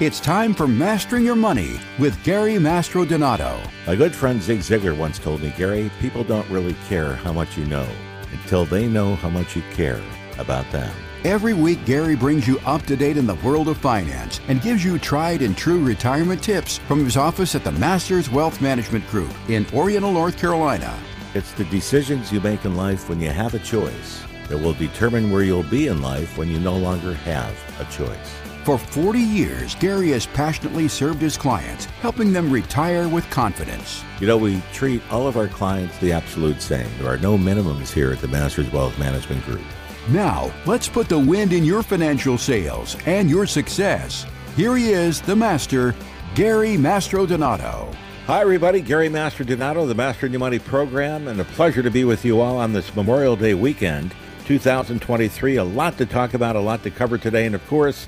It's time for Mastering Your Money with Gary Mastrodonato. My good friend Zig Ziglar once told me, Gary, people don't really care how much you know until they know how much you care about them. Every week, Gary brings you up to date in the world of finance and gives you tried and true retirement tips from his office at the Masters Wealth Management Group in Oriental, North Carolina. It's the decisions you make in life when you have a choice that will determine where you'll be in life when you no longer have a choice. For 40 years, Gary has passionately served his clients, helping them retire with confidence. You know, we treat all of our clients the absolute same. There are no minimums here at the Masters Wealth Management Group. Now, let's put the wind in your financial sails and your success. Here he is, the master, Gary Mastrodonato. Hi, everybody. Gary Mastrodonato, the Mastering Your Money program, and a pleasure to be with you all on this Memorial Day weekend, 2023. A lot to talk about, a lot to cover today, and of course,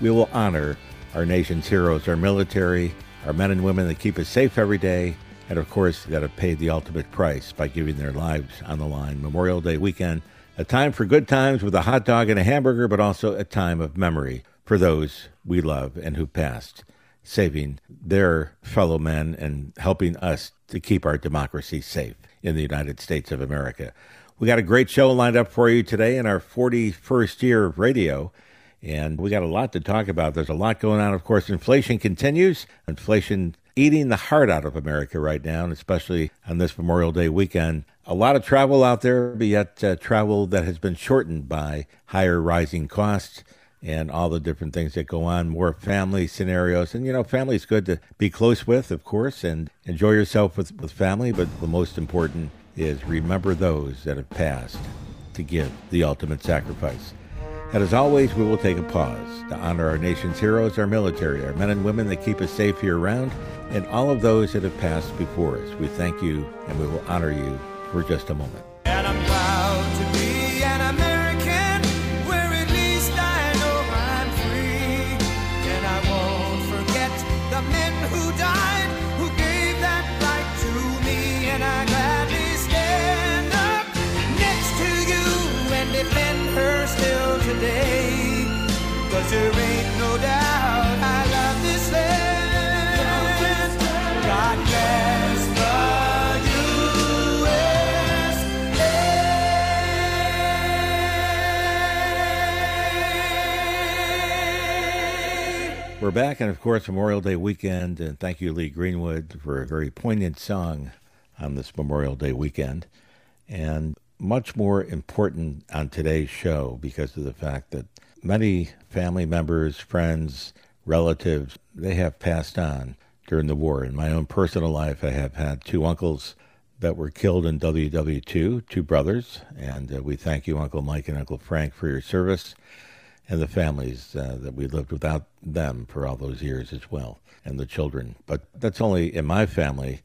we will honor our nation's heroes, our military, our men and women that keep us safe every day, and of course, that have paid the ultimate price by giving their lives on the line. Memorial Day weekend, a time for good times with a hot dog and a hamburger, but also a time of memory for those we love and who passed, saving their fellow men and helping us to keep our democracy safe in the United States of America. We got a great show lined up for you today in our 41st year of radio. And we got a lot to talk about. There's a lot going on. Of course, inflation continues. Inflation eating the heart out of America right now, and especially on this Memorial Day weekend. A lot of travel out there, but yet uh, travel that has been shortened by higher rising costs and all the different things that go on, more family scenarios. And, you know, family's good to be close with, of course, and enjoy yourself with, with family. But the most important is remember those that have passed to give the ultimate sacrifice. And as always, we will take a pause to honor our nation's heroes, our military, our men and women that keep us safe here around, and all of those that have passed before us. We thank you and we will honor you for just a moment. Back, and of course, Memorial Day weekend. And thank you, Lee Greenwood, for a very poignant song on this Memorial Day weekend. And much more important on today's show because of the fact that many family members, friends, relatives, they have passed on during the war. In my own personal life, I have had two uncles that were killed in WW2, two brothers, and uh, we thank you, Uncle Mike and Uncle Frank, for your service and the families uh, that we lived without them for all those years as well, and the children. But that's only in my family.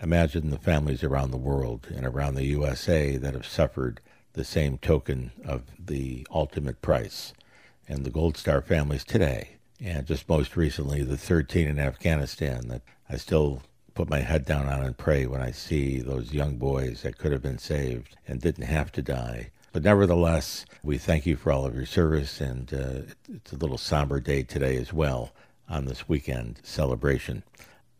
Imagine the families around the world and around the USA that have suffered the same token of the ultimate price, and the Gold Star families today. And just most recently, the 13 in Afghanistan that I still put my head down on and pray when I see those young boys that could have been saved and didn't have to die. But nevertheless, we thank you for all of your service, and uh, it's a little somber day today as well on this weekend celebration.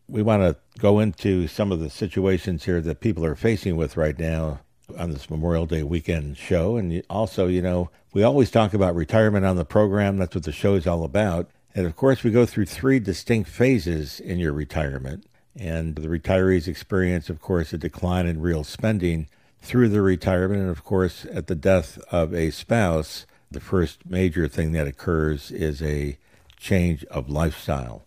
We want to go into some of the situations here that people are facing with right now on this Memorial Day weekend show. And also, you know, we always talk about retirement on the program. That's what the show is all about. And of course, we go through three distinct phases in your retirement. And the retirees experience, of course, a decline in real spending through the retirement. And of course, at the death of a spouse, the first major thing that occurs is a change of lifestyle.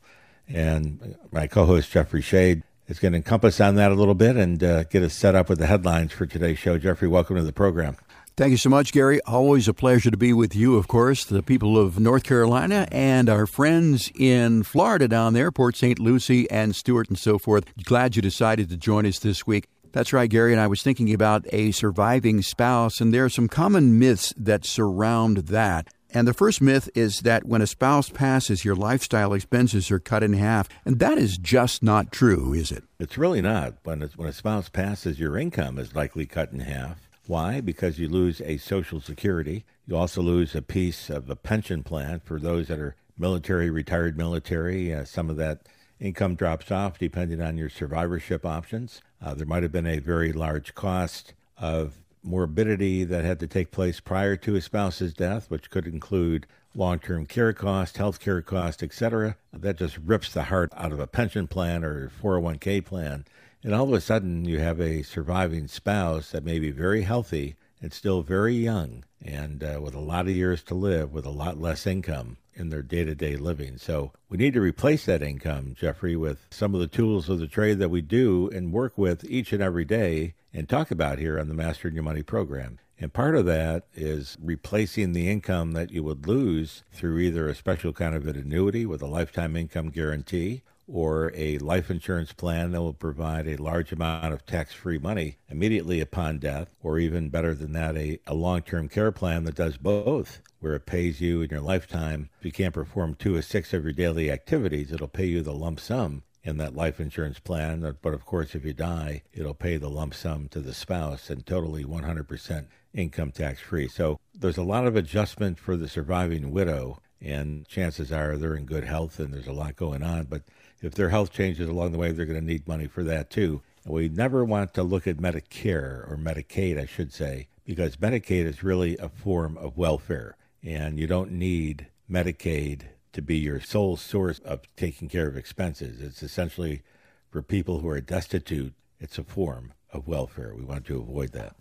And my co host, Jeffrey Shade, is going to encompass on that a little bit and uh, get us set up with the headlines for today's show. Jeffrey, welcome to the program. Thank you so much, Gary. Always a pleasure to be with you, of course, the people of North Carolina and our friends in Florida down there, Port St. Lucie and Stuart and so forth. Glad you decided to join us this week. That's right, Gary. And I was thinking about a surviving spouse, and there are some common myths that surround that. And the first myth is that when a spouse passes, your lifestyle expenses are cut in half. And that is just not true, is it? It's really not. When, when a spouse passes, your income is likely cut in half. Why? Because you lose a Social Security. You also lose a piece of a pension plan for those that are military, retired military, uh, some of that income drops off depending on your survivorship options. Uh, there might have been a very large cost of morbidity that had to take place prior to a spouse's death, which could include long-term care cost, health care cost, etc. That just rips the heart out of a pension plan or 401k plan. And all of a sudden you have a surviving spouse that may be very healthy and still very young and uh, with a lot of years to live with a lot less income in their day to day living. So we need to replace that income, Jeffrey, with some of the tools of the trade that we do and work with each and every day and talk about here on the Mastering Your Money program. And part of that is replacing the income that you would lose through either a special kind of an annuity with a lifetime income guarantee or a life insurance plan that will provide a large amount of tax free money immediately upon death, or even better than that, a, a long term care plan that does both, where it pays you in your lifetime. If you can't perform two or six of your daily activities, it'll pay you the lump sum in that life insurance plan. But of course, if you die, it'll pay the lump sum to the spouse and totally 100% income tax free. So there's a lot of adjustment for the surviving widow, and chances are they're in good health and there's a lot going on. But if their health changes along the way, they're going to need money for that too. And we never want to look at Medicare or Medicaid, I should say, because Medicaid is really a form of welfare, and you don't need Medicaid to be your sole source of taking care of expenses. It's essentially for people who are destitute, it's a form of welfare. We want to avoid that.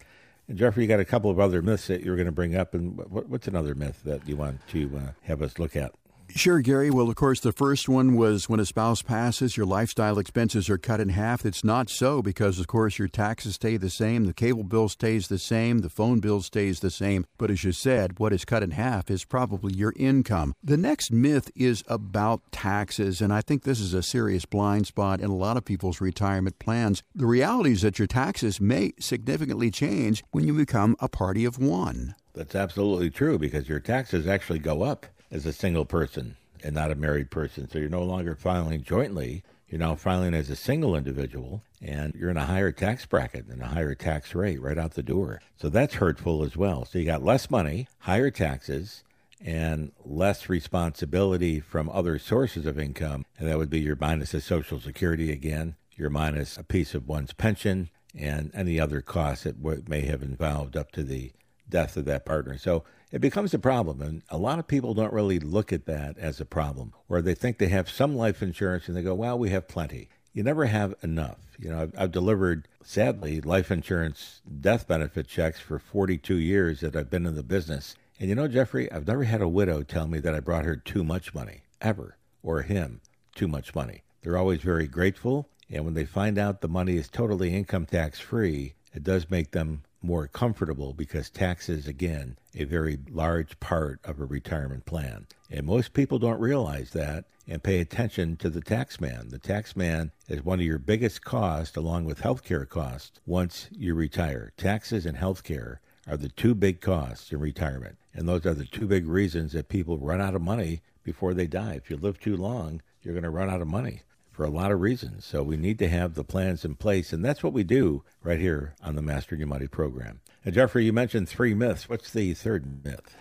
And Jeffrey, you got a couple of other myths that you're going to bring up, and what's another myth that you want to uh, have us look at? Sure, Gary. Well, of course, the first one was when a spouse passes, your lifestyle expenses are cut in half. It's not so because, of course, your taxes stay the same, the cable bill stays the same, the phone bill stays the same. But as you said, what is cut in half is probably your income. The next myth is about taxes, and I think this is a serious blind spot in a lot of people's retirement plans. The reality is that your taxes may significantly change when you become a party of one. That's absolutely true because your taxes actually go up as a single person and not a married person. So you're no longer filing jointly. You're now filing as a single individual, and you're in a higher tax bracket and a higher tax rate right out the door. So that's hurtful as well. So you got less money, higher taxes, and less responsibility from other sources of income. And that would be your minus of Social Security again, your minus a piece of one's pension, and any other costs that may have involved up to the death of that partner. So it becomes a problem. And a lot of people don't really look at that as a problem, or they think they have some life insurance and they go, well, we have plenty. You never have enough. You know, I've, I've delivered, sadly, life insurance death benefit checks for 42 years that I've been in the business. And you know, Jeffrey, I've never had a widow tell me that I brought her too much money, ever, or him too much money. They're always very grateful. And when they find out the money is totally income tax free, it does make them more comfortable because tax is, again, a very large part of a retirement plan. And most people don't realize that and pay attention to the tax man. The tax man is one of your biggest costs, along with healthcare costs, once you retire. Taxes and healthcare are the two big costs in retirement. And those are the two big reasons that people run out of money before they die. If you live too long, you're going to run out of money for a lot of reasons. So we need to have the plans in place, and that's what we do right here on the Mastering Your program. And Jeffrey, you mentioned three myths. What's the third myth?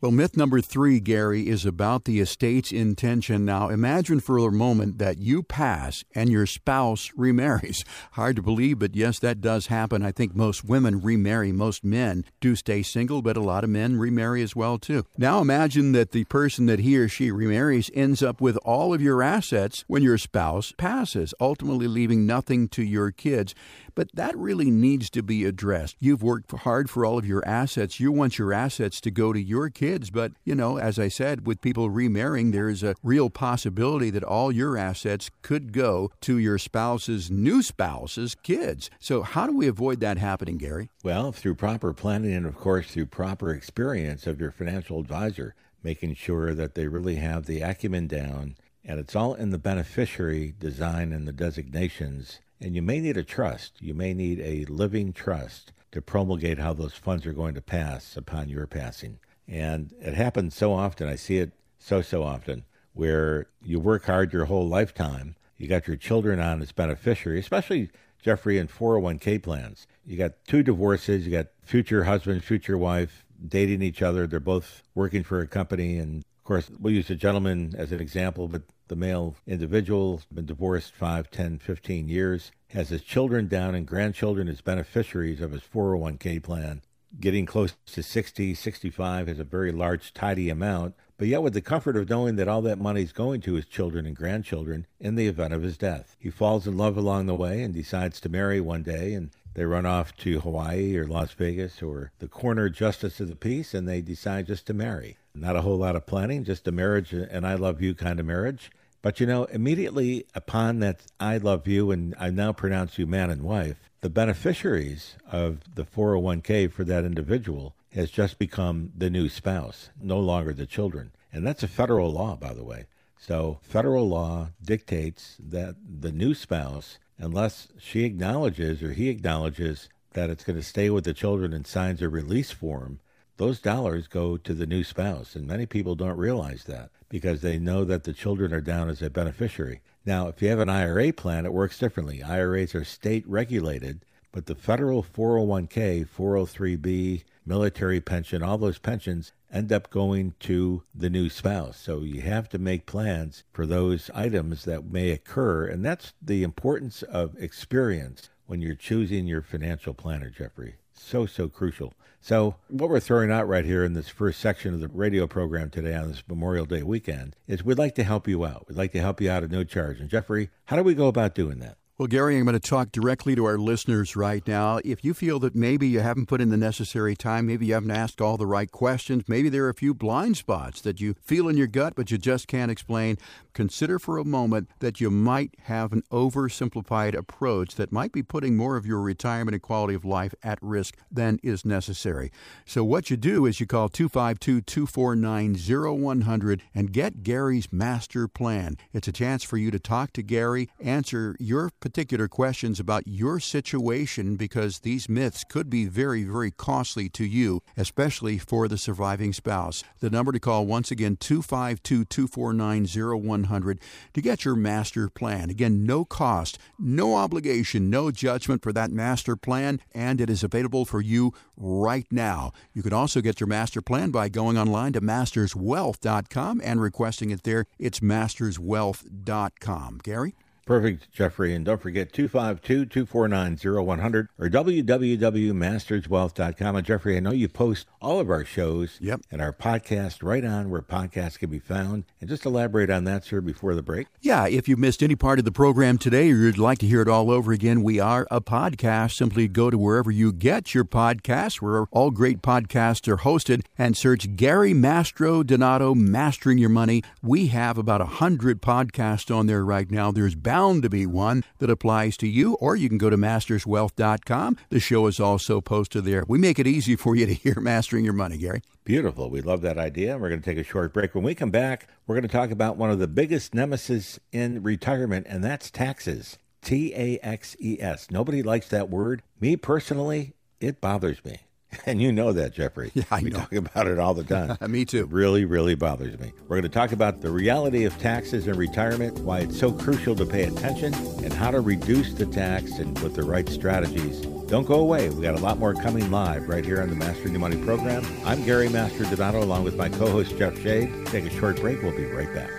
Well, myth number three, Gary, is about the estate's intention. Now, imagine for a moment that you pass and your spouse remarries. Hard to believe, but yes, that does happen. I think most women remarry. Most men do stay single, but a lot of men remarry as well, too. Now, imagine that the person that he or she remarries ends up with all of your assets when your spouse passes, ultimately leaving nothing to your kids. But that really needs to be addressed. You've worked hard for all of your assets. You want your assets to go to your kids. But, you know, as I said, with people remarrying, there is a real possibility that all your assets could go to your spouse's new spouse's kids. So, how do we avoid that happening, Gary? Well, through proper planning and, of course, through proper experience of your financial advisor, making sure that they really have the acumen down. And it's all in the beneficiary design and the designations and you may need a trust. You may need a living trust to promulgate how those funds are going to pass upon your passing. And it happens so often. I see it so, so often where you work hard your whole lifetime. You got your children on as beneficiary, especially Jeffrey in 401k plans. You got two divorces, you got future husband, future wife dating each other. They're both working for a company and course, we'll use a gentleman as an example, but the male individual, been divorced 5, 10, 15 years, has his children down and grandchildren as beneficiaries of his 401k plan. Getting close to 60, 65 has a very large, tidy amount, but yet with the comfort of knowing that all that money is going to his children and grandchildren in the event of his death. He falls in love along the way and decides to marry one day, and they run off to Hawaii or Las Vegas or the corner justice of the peace, and they decide just to marry. Not a whole lot of planning, just a marriage, and I love you kind of marriage. But you know, immediately upon that I love you and I now pronounce you man and wife, the beneficiaries of the 401k for that individual has just become the new spouse, no longer the children. And that's a federal law, by the way. So, federal law dictates that the new spouse, unless she acknowledges or he acknowledges that it's going to stay with the children and signs a release form, those dollars go to the new spouse. And many people don't realize that because they know that the children are down as a beneficiary. Now, if you have an IRA plan, it works differently. IRAs are state regulated, but the federal 401k, 403b, military pension, all those pensions end up going to the new spouse. So you have to make plans for those items that may occur. And that's the importance of experience when you're choosing your financial planner, Jeffrey. So, so crucial. So, what we're throwing out right here in this first section of the radio program today on this Memorial Day weekend is we'd like to help you out. We'd like to help you out at no charge. And, Jeffrey, how do we go about doing that? Well, Gary, I'm going to talk directly to our listeners right now. If you feel that maybe you haven't put in the necessary time, maybe you haven't asked all the right questions, maybe there are a few blind spots that you feel in your gut but you just can't explain, consider for a moment that you might have an oversimplified approach that might be putting more of your retirement and quality of life at risk than is necessary. So, what you do is you call 252 249 0100 and get Gary's master plan. It's a chance for you to talk to Gary, answer your particular questions about your situation because these myths could be very, very costly to you, especially for the surviving spouse. The number to call once again 252 249 0100 to get your master plan. Again, no cost, no obligation, no judgment for that master plan, and it is available for you right now. You can also get your master plan by going online to masterswealth.com and requesting it there. It's masterswealth.com. Gary? Perfect, Jeffrey. And don't forget 252 249 0100 or www.masterswealth.com. And Jeffrey, I know you post all of our shows yep. and our podcast right on where podcasts can be found. And just elaborate on that, sir, before the break. Yeah, if you missed any part of the program today or you'd like to hear it all over again, we are a podcast. Simply go to wherever you get your podcasts, where all great podcasts are hosted, and search Gary Mastrodonato Mastering Your Money. We have about a hundred podcasts on there right now. There's bound to be one that applies to you, or you can go to masterswealth.com. The show is also posted there. We make it easy for you to hear Mastering Your Money, Gary. Beautiful. We love that idea. We're going to take a short break. When we come back, we're going to talk about one of the biggest nemesis in retirement, and that's taxes. T A X E S. Nobody likes that word. Me personally, it bothers me. And you know that, Jeffrey. Yeah, I we know. talk about it all the time. me too. It really, really bothers me. We're going to talk about the reality of taxes and retirement, why it's so crucial to pay attention, and how to reduce the tax and with the right strategies. Don't go away. We got a lot more coming live right here on the Mastering Your Money program. I'm Gary Mastrodonato along with my co-host Jeff Shade. Take a short break. We'll be right back.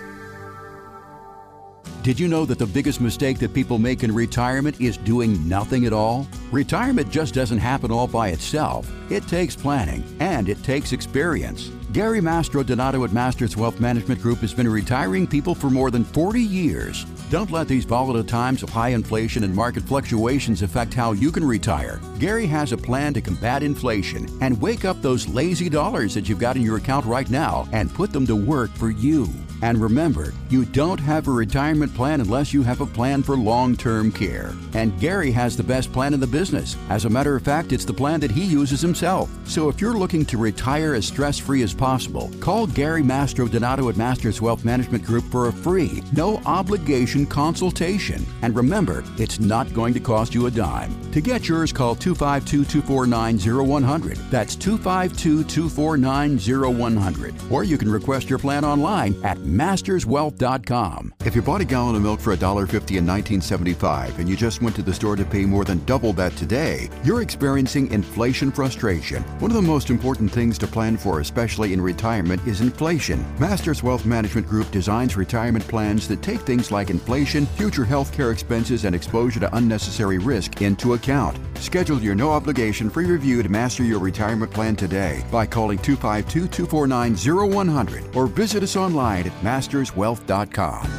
Did you know that the biggest mistake that people make in retirement is doing nothing at all? Retirement just doesn't happen all by itself. It takes planning and it takes experience. Gary Mastrodonato at Masters Wealth Management Group has been retiring people for more than 40 years. Don't let these volatile times of high inflation and market fluctuations affect how you can retire. Gary has a plan to combat inflation and wake up those lazy dollars that you've got in your account right now and put them to work for you. And remember, you don't have a retirement plan unless you have a plan for long term care. And Gary has the best plan in the business. As a matter of fact, it's the plan that he uses himself. So if you're looking to retire as stress free as possible, call Gary Mastrodonato at Masters Wealth Management Group for a free, no obligation consultation. And remember, it's not going to cost you a dime. To get yours, call 252 249 0100. That's 252 249 0100. Or you can request your plan online at masterswealth.com. If you bought a gallon of milk for $1.50 in 1975 and you just went to the store to pay more than double that today, you're experiencing inflation frustration. One of the most important things to plan for, especially in retirement, is inflation. Masters Wealth Management Group designs retirement plans that take things like inflation, future health care expenses, and exposure to unnecessary risk into account. Schedule your no obligation free review to master your retirement plan today by calling 252 249 0100 or visit us online at masterswealth.com.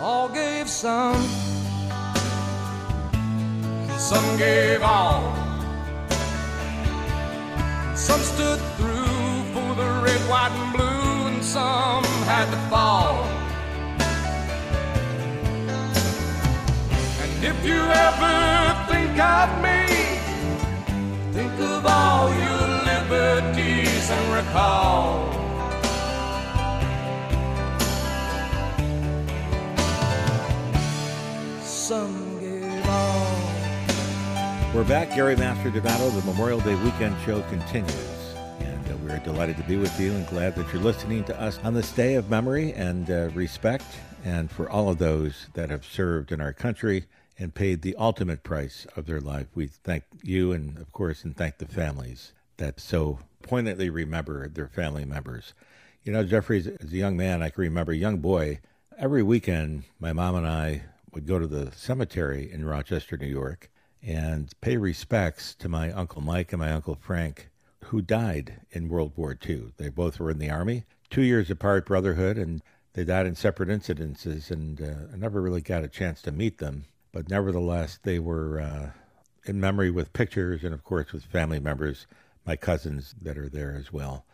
All gave some, some gave all. Some stood through for the red, white, and blue, and some had to fall. And if you ever think of me, think of all your liberties and recall. Some gave all. We're back. Gary Mastrodonato. The Memorial Day weekend show continues. And uh, we're delighted to be with you and glad that you're listening to us on this day of memory and uh, respect. And for all of those that have served in our country and paid the ultimate price of their life, we thank you and, of course, and thank the families that so poignantly remember their family members. You know, Jeffrey, as a young man, I can remember young boy. Every weekend, my mom and I would go to the cemetery in Rochester, New York, and pay respects to my Uncle Mike and my Uncle Frank, who died in World War II. They both were in the Army, two years apart, brotherhood, and they died in separate incidences, and uh, I never really got a chance to meet them. But nevertheless, they were uh, in memory with pictures and, of course, with family members, my cousins that are there as well.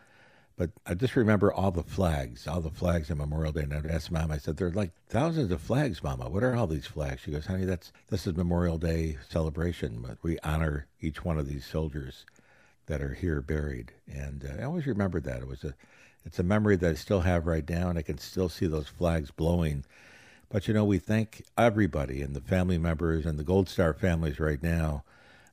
But I just remember all the flags, all the flags on Memorial Day. And I asked Mom, I said, there are like thousands of flags, Mama. What are all these flags? She goes, honey, that's this is Memorial Day celebration. But we honor each one of these soldiers that are here buried. And uh, I always remember that. It was a, it's a memory that I still have right now, and I can still see those flags blowing. But you know, we thank everybody and the family members and the Gold Star families right now.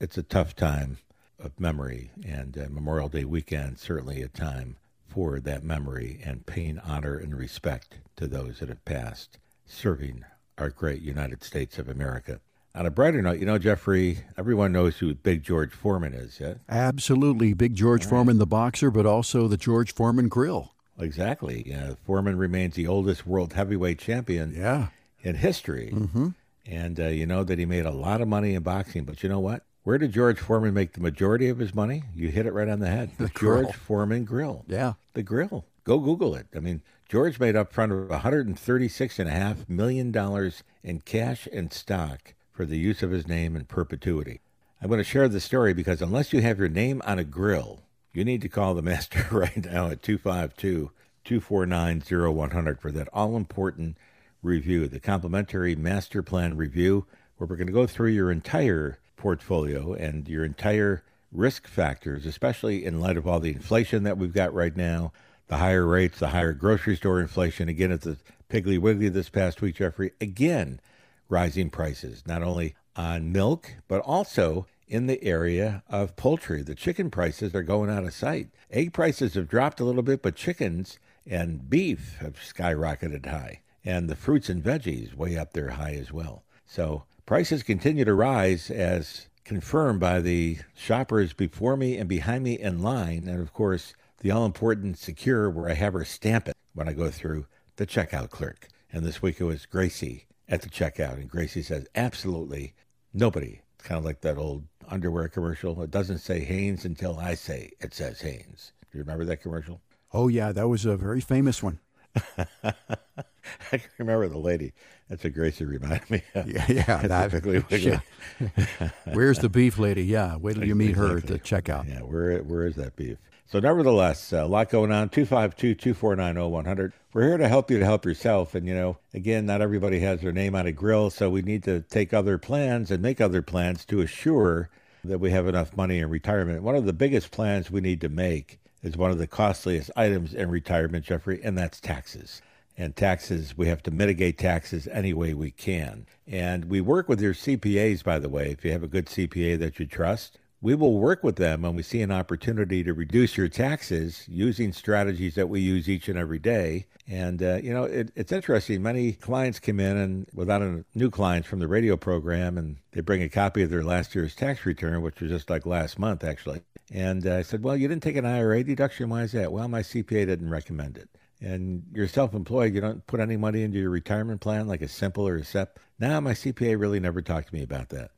It's a tough time of memory, and uh, Memorial Day weekend certainly a time for that memory and paying honor and respect to those that have passed serving our great United States of America. On a brighter note, you know, Jeffrey, everyone knows who Big George Foreman is, yeah? Absolutely. Big George Foreman, the boxer, but also the George Foreman grill. Exactly. Uh, Foreman remains the oldest world heavyweight champion Yeah. in history. Mm-hmm. And uh, you know that he made a lot of money in boxing, but you know what? Where did George Foreman make the majority of his money? You hit it right on the head. The, grill. George Foreman Grill. Yeah. The grill. Go Google it. I mean, George made up front of $136.5 million in cash and stock for the use of his name in perpetuity. I'm going to share this story because unless you have your name on a grill, you need to call the master right now at 252 249 0100 for that all important review, the complimentary master plan review, where we're going to go through your entire portfolio and your entire risk factors, especially in light of all the inflation that we've got right now, the higher rates, the higher grocery store inflation. Again, at the Piggly Wiggly this past week, Jeffrey, again, rising prices, not only on milk, but also in the area of poultry. The chicken prices are going out of sight. Egg prices have dropped a little bit, but chickens and beef have skyrocketed high. And the fruits and veggies way up there high as well. So prices continue to rise as confirmed by the shoppers before me and behind me in line. And of course, the all important secure where I have her stamp it when I go through the checkout clerk. And this week it was Gracie at the checkout. And Gracie says, absolutely nobody. It's kind of like that old underwear commercial. It doesn't say Hanes until I say it says Hanes. Do you remember that commercial? Oh, yeah. That was a very famous one. I can remember the lady. That's what Gracie reminded me of. Yeah, yeah. That- Piggly Where's the beef lady? Yeah. Wait till you meet her at the checkout. Yeah, where where is that beef? So, nevertheless, a lot going on. 252 249 0100. We're here to help you to help yourself. And, you know, again, not everybody has their name on a grill, so we need to take other plans and make other plans to assure that we have enough money in retirement. One of the biggest plans we need to make is one of the costliest items in retirement, Jeffrey, and that's taxes. And taxes, we have to mitigate taxes any way we can. And we work with your CPAs, by the way. If you have a good CPA that you trust, we will work with them when we see an opportunity to reduce your taxes using strategies that we use each and every day. And, uh, you know, it, it's interesting. Many clients come in and without a new clients from the radio program, and they bring a copy of their last year's tax return, which was just like last month, actually. And uh, I said, Well, you didn't take an IRA deduction. Why is that? Well, my CPA didn't recommend it. And you're self employed, you don't put any money into your retirement plan like a simple or a SEP. Now, my CPA really never talked to me about that.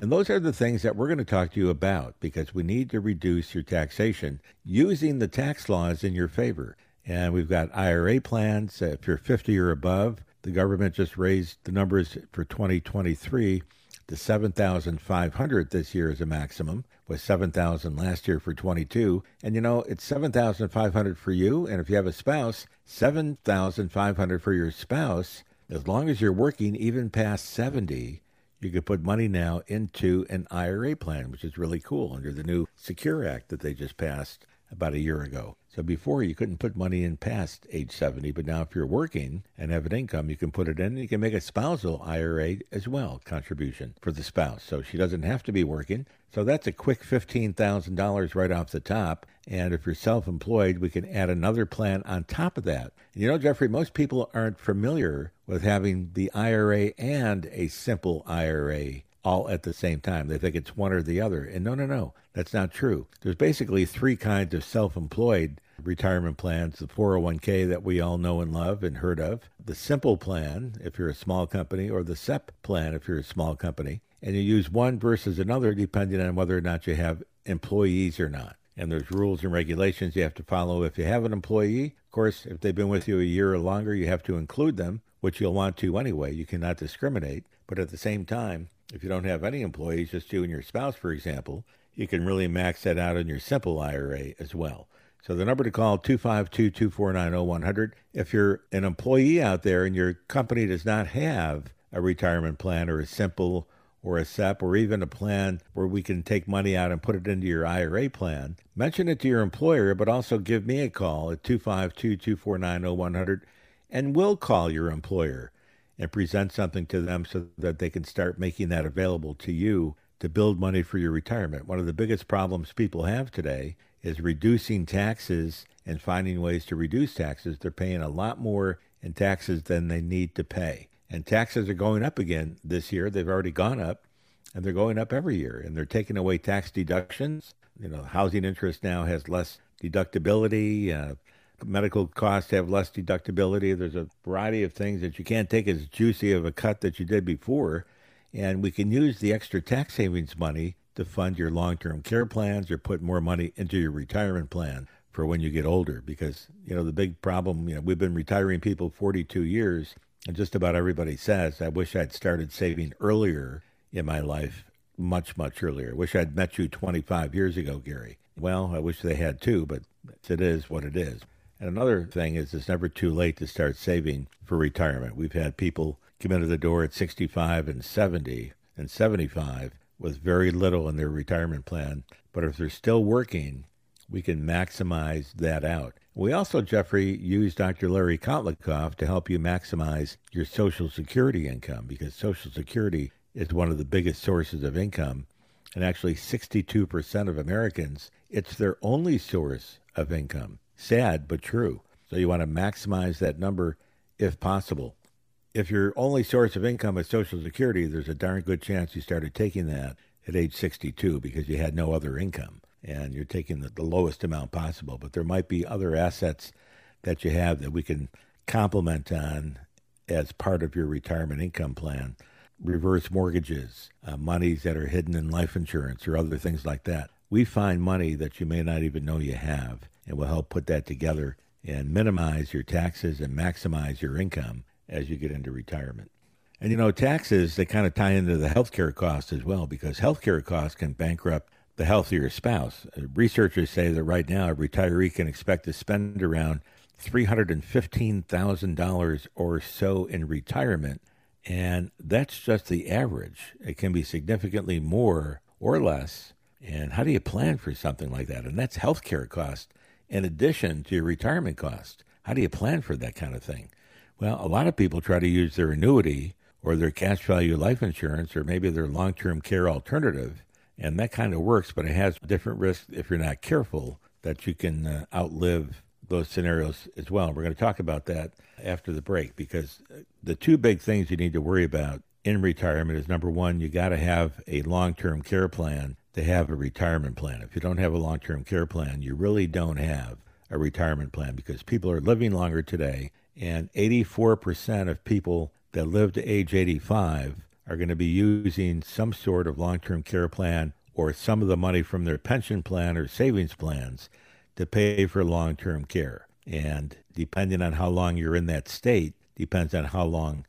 And those are the things that we're going to talk to you about because we need to reduce your taxation using the tax laws in your favor. And we've got IRA plans. Uh, if you're 50 or above, the government just raised the numbers for 2023 to 7,500 this year as a maximum, was 7,000 last year for 22. And you know, it's 7,500 for you. And if you have a spouse, 7,500 for your spouse. As long as you're working even past 70, you could put money now into an IRA plan, which is really cool under the new Secure Act that they just passed about a year ago. So before you couldn't put money in past age 70, but now if you're working and have an income, you can put it in you can make a spousal IRA as well, contribution for the spouse. So she doesn't have to be working. So that's a quick $15,000 right off the top. And if you're self employed, we can add another plan on top of that. And You know, Jeffrey, most people aren't familiar with having the IRA and a simple IRA all at the same time. They think it's one or the other. And no, no, no, that's not true. There's basically three kinds of self employed retirement plans the 401k that we all know and love and heard of, the simple plan if you're a small company, or the SEP plan if you're a small company. And you use one versus another depending on whether or not you have employees or not. And there's rules and regulations you have to follow if you have an employee. Of course, if they've been with you a year or longer, you have to include them, which you'll want to anyway. You cannot discriminate. But at the same time, if you don't have any employees, just you and your spouse, for example, you can really max that out in your simple IRA as well. So the number to call 252-249-0100. If you're an employee out there and your company does not have a retirement plan or a simple or a SEP or even a plan where we can take money out and put it into your IRA plan, mention it to your employer, but also give me a call at 252-249-0100 and we'll call your employer and present something to them so that they can start making that available to you to build money for your retirement. One of the biggest problems people have today is reducing taxes and finding ways to reduce taxes. They're paying a lot more in taxes than they need to pay. And taxes are going up again this year. They've already gone up and they're going up every year and they're taking away tax deductions. You know, housing interest now has less deductibility. Uh, medical costs have less deductibility. There's a variety of things that you can't take as juicy of a cut that you did before. And we can use the extra tax savings money to fund your long term care plans or put more money into your retirement plan for when you get older. Because, you know, the big problem, you know, we've been retiring people 42 years, and just about everybody says, I wish I'd started saving earlier in my life, much, much earlier. Wish I'd met you 25 years ago, Gary. Well, I wish they had too, but it is what it is. And another thing is it's never too late to start saving for retirement. We've had people come into the door at 65 and 70 and 75 with very little in their retirement plan. But if they're still working, we can maximize that out. We also, Jeffrey, use Dr. Larry Kotlikoff to help you maximize your Social Security income because Social Security is one of the biggest sources of income. And actually, 62% of Americans, it's their only source of income. Sad, but true. So you want to maximize that number if possible. If your only source of income is Social Security, there's a darn good chance you started taking that at age 62 because you had no other income and you're taking the, the lowest amount possible. But there might be other assets that you have that we can complement on as part of your retirement income plan. Reverse mortgages, uh, monies that are hidden in life insurance, or other things like that. We find money that you may not even know you have and will help put that together and minimize your taxes and maximize your income as you get into retirement. And you know, taxes, they kind of tie into the healthcare costs as well because healthcare costs can bankrupt the healthier spouse. Uh, researchers say that right now a retiree can expect to spend around $315,000 or so in retirement. And that's just the average. It can be significantly more or less. And how do you plan for something like that? And that's healthcare costs in addition to your retirement cost. How do you plan for that kind of thing? Well, a lot of people try to use their annuity or their cash value life insurance or maybe their long term care alternative. And that kind of works, but it has different risks if you're not careful that you can uh, outlive those scenarios as well. We're going to talk about that after the break because the two big things you need to worry about in retirement is number one, you got to have a long term care plan to have a retirement plan. If you don't have a long term care plan, you really don't have a retirement plan because people are living longer today, and 84% of people that live to age 85 are going to be using some sort of long term care plan or some of the money from their pension plan or savings plans to pay for long term care. And depending on how long you're in that state, depends on how long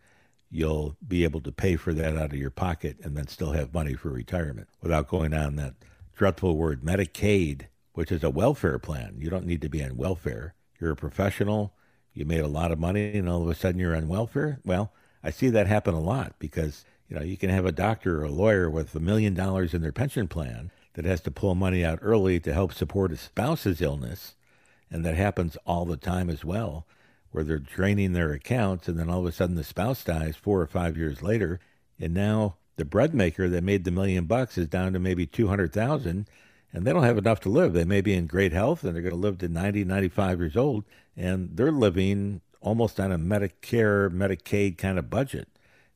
you'll be able to pay for that out of your pocket and then still have money for retirement without going on that dreadful word Medicaid, which is a welfare plan. You don't need to be on welfare. You're a professional, you made a lot of money, and all of a sudden you're on welfare. Well, I see that happen a lot because you know you can have a doctor or a lawyer with a million dollars in their pension plan that has to pull money out early to help support a spouse's illness, and that happens all the time as well, where they're draining their accounts, and then all of a sudden the spouse dies four or five years later, and now the bread maker that made the million bucks is down to maybe two hundred thousand, and they don't have enough to live. They may be in great health and they're going to live to 90, 95 years old, and they're living almost on a Medicare, Medicaid kind of budget.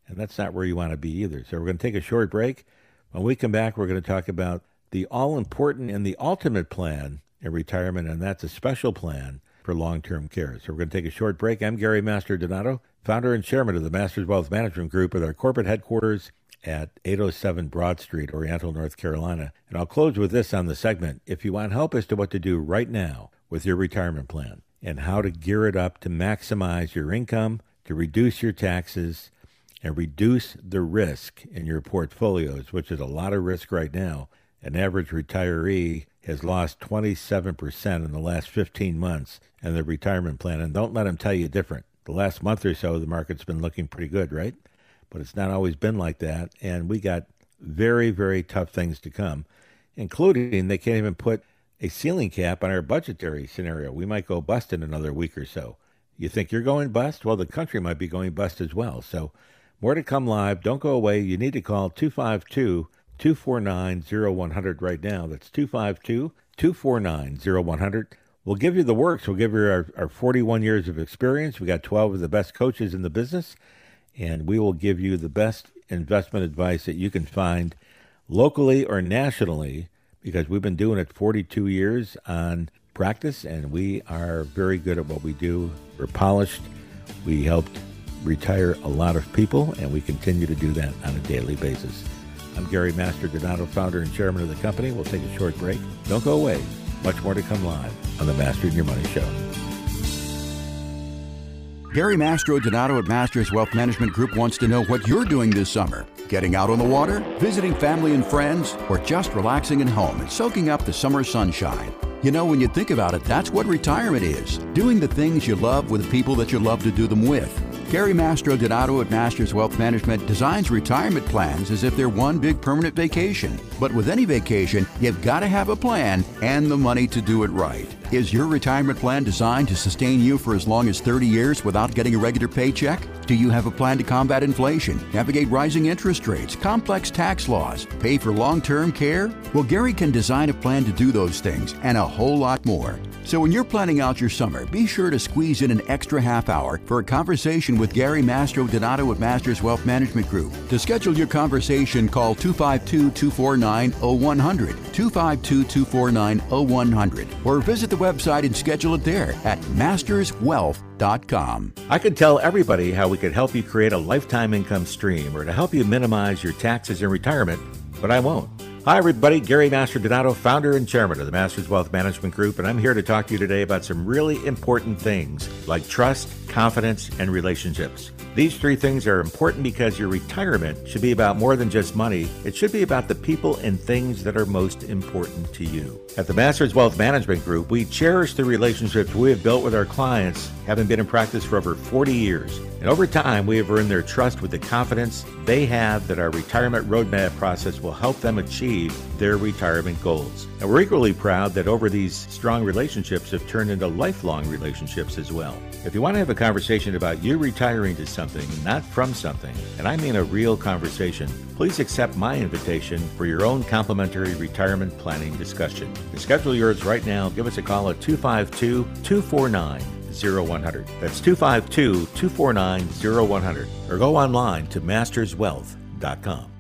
And that's not where you want to be either. So we're going to take a short break. When we come back, we're going to talk about the all important and the ultimate plan in retirement, and that's a special plan for long term care. So we're going to take a short break. I'm Gary Mastrodonato, founder and chairman of the Masters Wealth Management Group with our corporate headquarters at 807 Broad Street, Oriental, North Carolina. And I'll close with this on the segment. If you want help as to what to do right now with your retirement plan and how to gear it up to maximize your income, to reduce your taxes, and reduce the risk in your portfolios, which is a lot of risk right now. An average retiree has lost 27% in the last 15 months in their retirement plan. And don't let them tell you different. The last month or so, the market's been looking pretty good, right? But it's not always been like that. And we got very, very tough things to come, including they can't even put a ceiling cap on our budgetary scenario. We might go bust in another week or so. You think you're going bust? Well, the country might be going bust as well. So, more to come live. Don't go away. You need to call 252 249 0100 right now. That's 252 249 0100. We'll give you the works. We'll give you our, our 41 years of experience. We got 12 of the best coaches in the business, and we will give you the best investment advice that you can find locally or nationally because we've been doing it 42 years on practice and we are very good at what we do. We're polished. We helped retire a lot of people and we continue to do that on a daily basis. I'm Gary Mastrodonato, founder and chairman of the company. We'll take a short break. Don't go away. Much more to come live on the Mastering Your Money Show. Gary Mastrodonato at Masters Wealth Management Group wants to know what you're doing this summer. Getting out on the water, visiting family and friends, or just relaxing at home and soaking up the summer sunshine. You know, when you think about it, that's what retirement is doing the things you love with the people that you love to do them with. Gary Mastrodonato at Masters Wealth Management designs retirement plans as if they're one big permanent vacation. But with any vacation, you've got to have a plan and the money to do it right. Is your retirement plan designed to sustain you for as long as 30 years without getting a regular paycheck? Do you have a plan to combat inflation, navigate rising interest rates, complex tax laws, pay for long term care? Well, Gary can design a plan to do those things and a whole lot more. So when you're planning out your summer, be sure to squeeze in an extra half hour for a conversation with Gary Mastrodonato of Masters Wealth Management Group. To schedule your conversation, call 252 249 0100, 252 249 0100, or visit the website and schedule it there at masterswealth.com. I could tell everybody how we could help you create a lifetime income stream or to help you minimize your taxes in retirement, but I won't. Hi, everybody. Gary Mastrodonato, founder and chairman of the Masters Wealth Management Group, and I'm here to talk to you today about some really important things like trust, confidence, and relationships. These three things are important because your retirement should be about more than just money. It should be about the people and things that are most important to you. At the Masters Wealth Management Group, we cherish the relationships we have built with our clients, having been in practice for over 40 years. And over time, we have earned their trust with the confidence they have that our retirement roadmap process will help them achieve their retirement goals. And we're equally proud that over these strong relationships have turned into lifelong relationships as well. If you want to have a conversation about you retiring to something, something, not from something, and I mean a real conversation, please accept my invitation for your own complimentary retirement planning discussion. To schedule yours right now, give us a call at 252 249 0100. That's 252 249 0100. Or go online to masterswealth.com.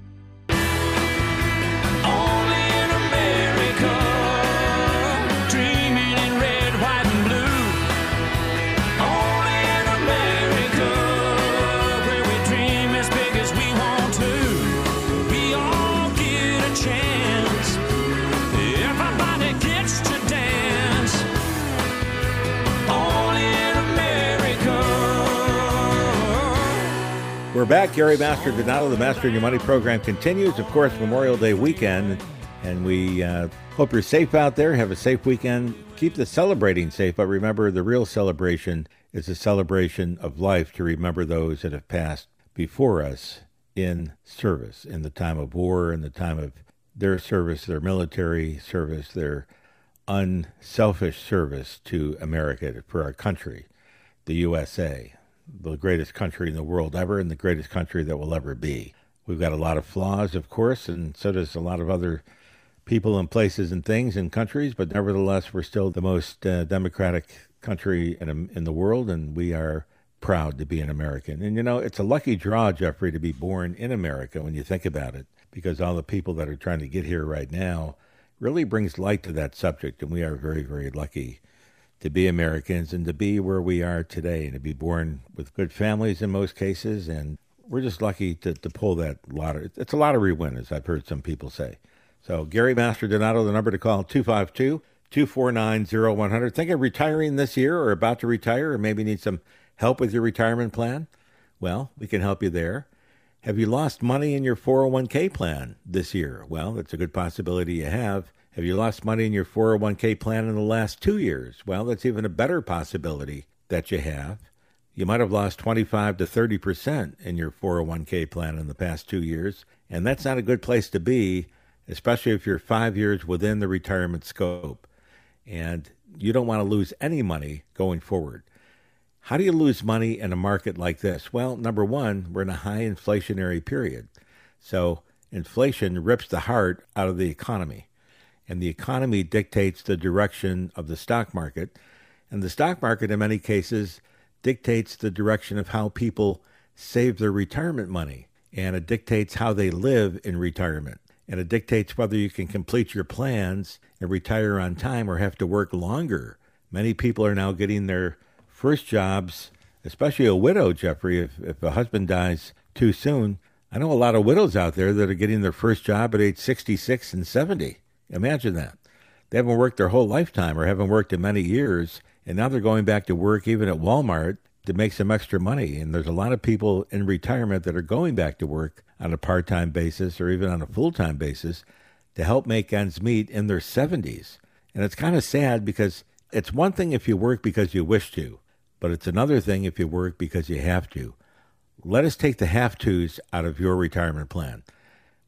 We're back. Gary Mastrodonato, the Mastering Your Money program continues. Of course, Memorial Day weekend, and we uh, hope you're safe out there. Have a safe weekend. Keep the celebrating safe, but remember the real celebration is a celebration of life to remember those that have passed before us in service, in the time of war, in the time of their service, their military service, their unselfish service to America, for our country, the USA, the greatest country in the world ever, and the greatest country that will ever be. We've got a lot of flaws, of course, and so does a lot of other people and places and things and countries, but nevertheless, we're still the most uh, democratic country in, in the world, and we are proud to be an American. And you know, it's a lucky draw, Jeffrey, to be born in America when you think about it, because all the people that are trying to get here right now really brings light to that subject, and we are very, very lucky to be Americans and to be where we are today and to be born with good families in most cases. And we're just lucky to, to pull that lottery. It's a lottery win, as I've heard some people say. So, Gary Mastrodonato, the number to call 252 249 0100. Think of retiring this year or about to retire or maybe need some help with your retirement plan? Well, we can help you there. Have you lost money in your 401k plan this year? Well, that's a good possibility you have. Have you lost money in your 401k plan in the last two years? Well, that's even a better possibility that you have. You might have lost 25 to 30% in your 401k plan in the past two years, and that's not a good place to be, especially if you're five years within the retirement scope. And you don't want to lose any money going forward. How do you lose money in a market like this? Well, number one, we're in a high inflationary period. So inflation rips the heart out of the economy. And the economy dictates the direction of the stock market. And the stock market, in many cases, dictates the direction of how people save their retirement money. And it dictates how they live in retirement. And it dictates whether you can complete your plans and retire on time or have to work longer. Many people are now getting their first jobs, especially a widow, Jeffrey, if, if a husband dies too soon. I know a lot of widows out there that are getting their first job at age 66 and 70. Imagine that. They haven't worked their whole lifetime or haven't worked in many years, and now they're going back to work even at Walmart to make some extra money. And there's a lot of people in retirement that are going back to work on a part time basis or even on a full time basis to help make ends meet in their 70s. And it's kind of sad because it's one thing if you work because you wish to, but it's another thing if you work because you have to. Let us take the have tos out of your retirement plan.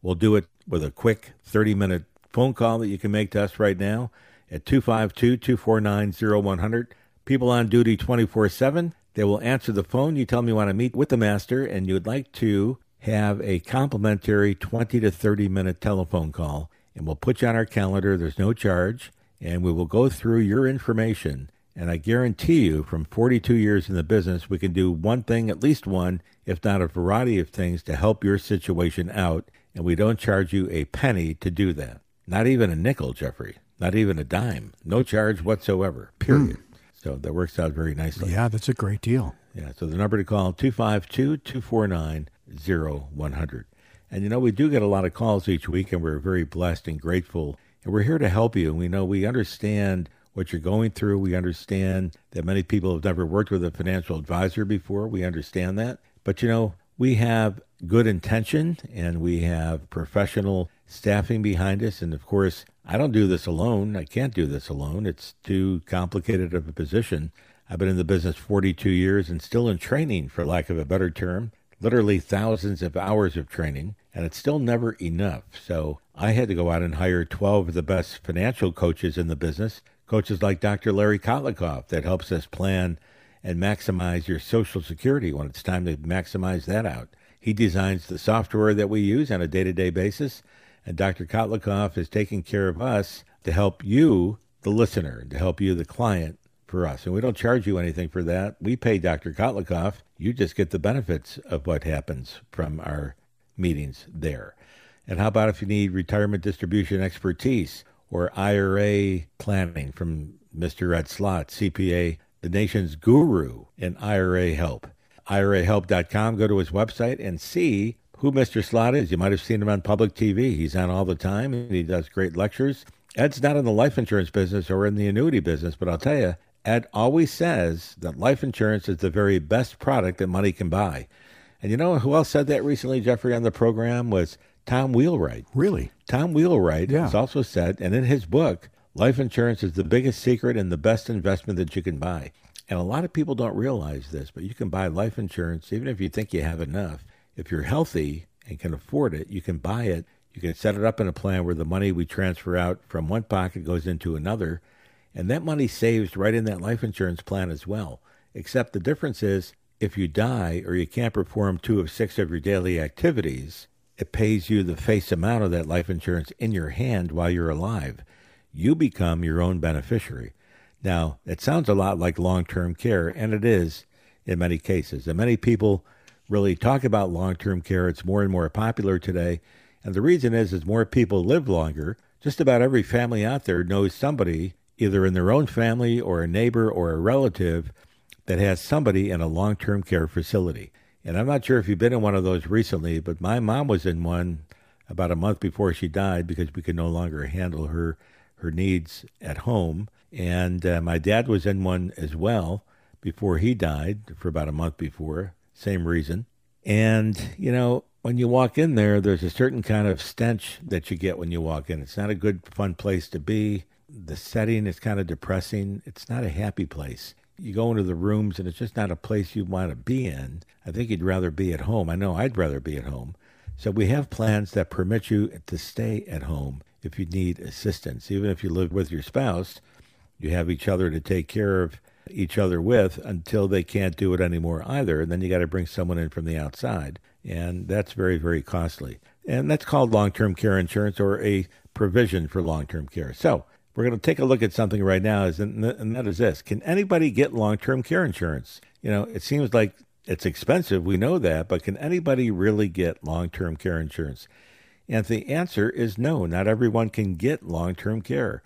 We'll do it with a quick 30 minute phone call that you can make to us right now at 252 249 0100. People on duty 24 7. They will answer the phone. You tell them you want to meet with the master and you would like to have a complimentary 20 to 30 minute telephone call. And we'll put you on our calendar. There's no charge. And we will go through your information. And I guarantee you, from 42 years in the business, we can do one thing, at least one, if not a variety of things to help your situation out. And we don't charge you a penny to do that. Not even a nickel, Jeffrey. Not even a dime. No charge whatsoever, period. Hmm. So that works out very nicely. Yeah, that's a great deal. Yeah, so the number to call 252 249 0100. And you know, we do get a lot of calls each week, and we're very blessed and grateful. And we're here to help you. And we know we understand what you're going through. We understand that many people have never worked with a financial advisor before. We understand that. But you know, we have good intention and we have professional staffing behind us. And of course, I don't do this alone. I can't do this alone. It's too complicated of a position. I've been in the business 42 years and still in training, for lack of a better term, literally thousands of hours of training, and it's still never enough. So I had to go out and hire 12 of the best financial coaches in the business, coaches like Dr. Larry Kotlikoff that helps us plan and maximize your Social Security when it's time to maximize that out. He designs the software that we use on a day to day basis, and Dr. Kotlikoff is taking care of us to help you, the listener, to help you, the client, for us. And we don't charge you anything for that. We pay Dr. Kotlikoff. You just get the benefits of what happens from our meetings there. And how about if you need retirement distribution expertise or IRA planning from Mr. Ed Slott, CPA, the nation's guru in IRA help? IRAhelp.com. Go to his website and see who Mr. Slott is. You might have seen him on public TV. He's on all the time and he does great lectures. Ed's not in the life insurance business or in the annuity business, but I'll tell you, Ed always says that life insurance is the very best product that money can buy. And you know who else said that recently, Jeffrey, on the program was Tom Wheelwright. Really? Tom Wheelwright yeah. has also said, and in his book, life insurance is the biggest secret and the best investment that you can buy. And a lot of people don't realize this, but you can buy life insurance even if you think you have enough. If you're healthy and can afford it, you can buy it. You can set it up in a plan where the money we transfer out from one pocket goes into another and that money saves right in that life insurance plan as well. Except the difference is if you die or you can't perform two of six of your daily activities, it pays you the face amount of that life insurance in your hand while you're alive. You become your own beneficiary. Now, it sounds a lot like long term care, and it is in many cases. And many people really talk about long term care. It's more and more popular today. And the reason is, as more people live longer, just about every family out there knows somebody either in their own family or a neighbor or a relative that has somebody in a long term care facility. And I'm not sure if you've been in one of those recently, but my mom was in one about a month before she died because we could no longer handle her her needs at home. And uh, my dad was in one as well before he died for about a month before, same reason. And, you know, when you walk in there, there's a certain kind of stench that you get when you walk in. It's not a good, fun place to be the setting is kind of depressing. It's not a happy place. You go into the rooms and it's just not a place you want to be in. I think you'd rather be at home. I know I'd rather be at home. So we have plans that permit you to stay at home if you need assistance. Even if you live with your spouse, you have each other to take care of each other with until they can't do it anymore either. And then you got to bring someone in from the outside. And that's very, very costly. And that's called long term care insurance or a provision for long term care. So we're going to take a look at something right now, and that is this: Can anybody get long-term care insurance? You know, it seems like it's expensive. We know that, but can anybody really get long-term care insurance? And the answer is no. Not everyone can get long-term care.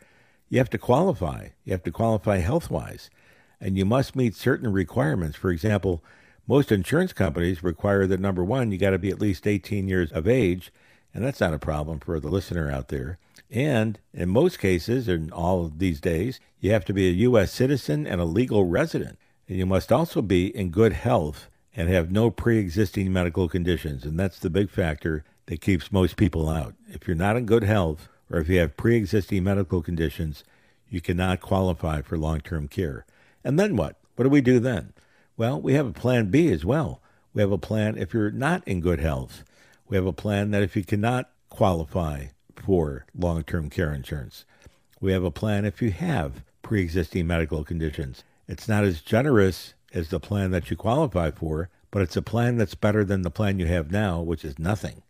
You have to qualify. You have to qualify health-wise, and you must meet certain requirements. For example, most insurance companies require that number one, you got to be at least 18 years of age, and that's not a problem for the listener out there. And in most cases, in all of these days, you have to be a U.S. citizen and a legal resident. And you must also be in good health and have no pre existing medical conditions. And that's the big factor that keeps most people out. If you're not in good health or if you have pre existing medical conditions, you cannot qualify for long term care. And then what? What do we do then? Well, we have a plan B as well. We have a plan if you're not in good health. We have a plan that if you cannot qualify for long term care insurance. We have a plan if you have pre existing medical conditions. It's not as generous as the plan that you qualify for, but it's a plan that's better than the plan you have now, which is nothing.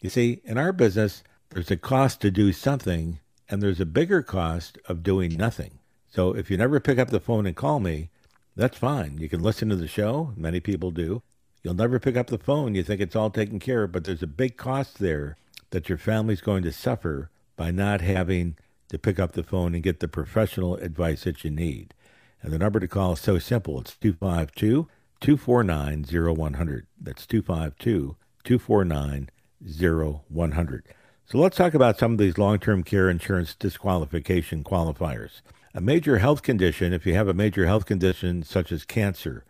You see, in our business, there's a cost to do something, and there's a bigger cost of doing nothing. So if you never pick up the phone and call me, that's fine. You can listen to the show. Many people do. You'll never pick up the phone. You think it's all taken care of, but there's a big cost there that your family's going to suffer by not having to pick up the phone and get the professional advice that you need. And the number to call is so simple. It's 252 249 0100. That's 252 249 0100. So let's talk about some of these long term care insurance disqualification qualifiers. A major health condition, if you have a major health condition such as cancer,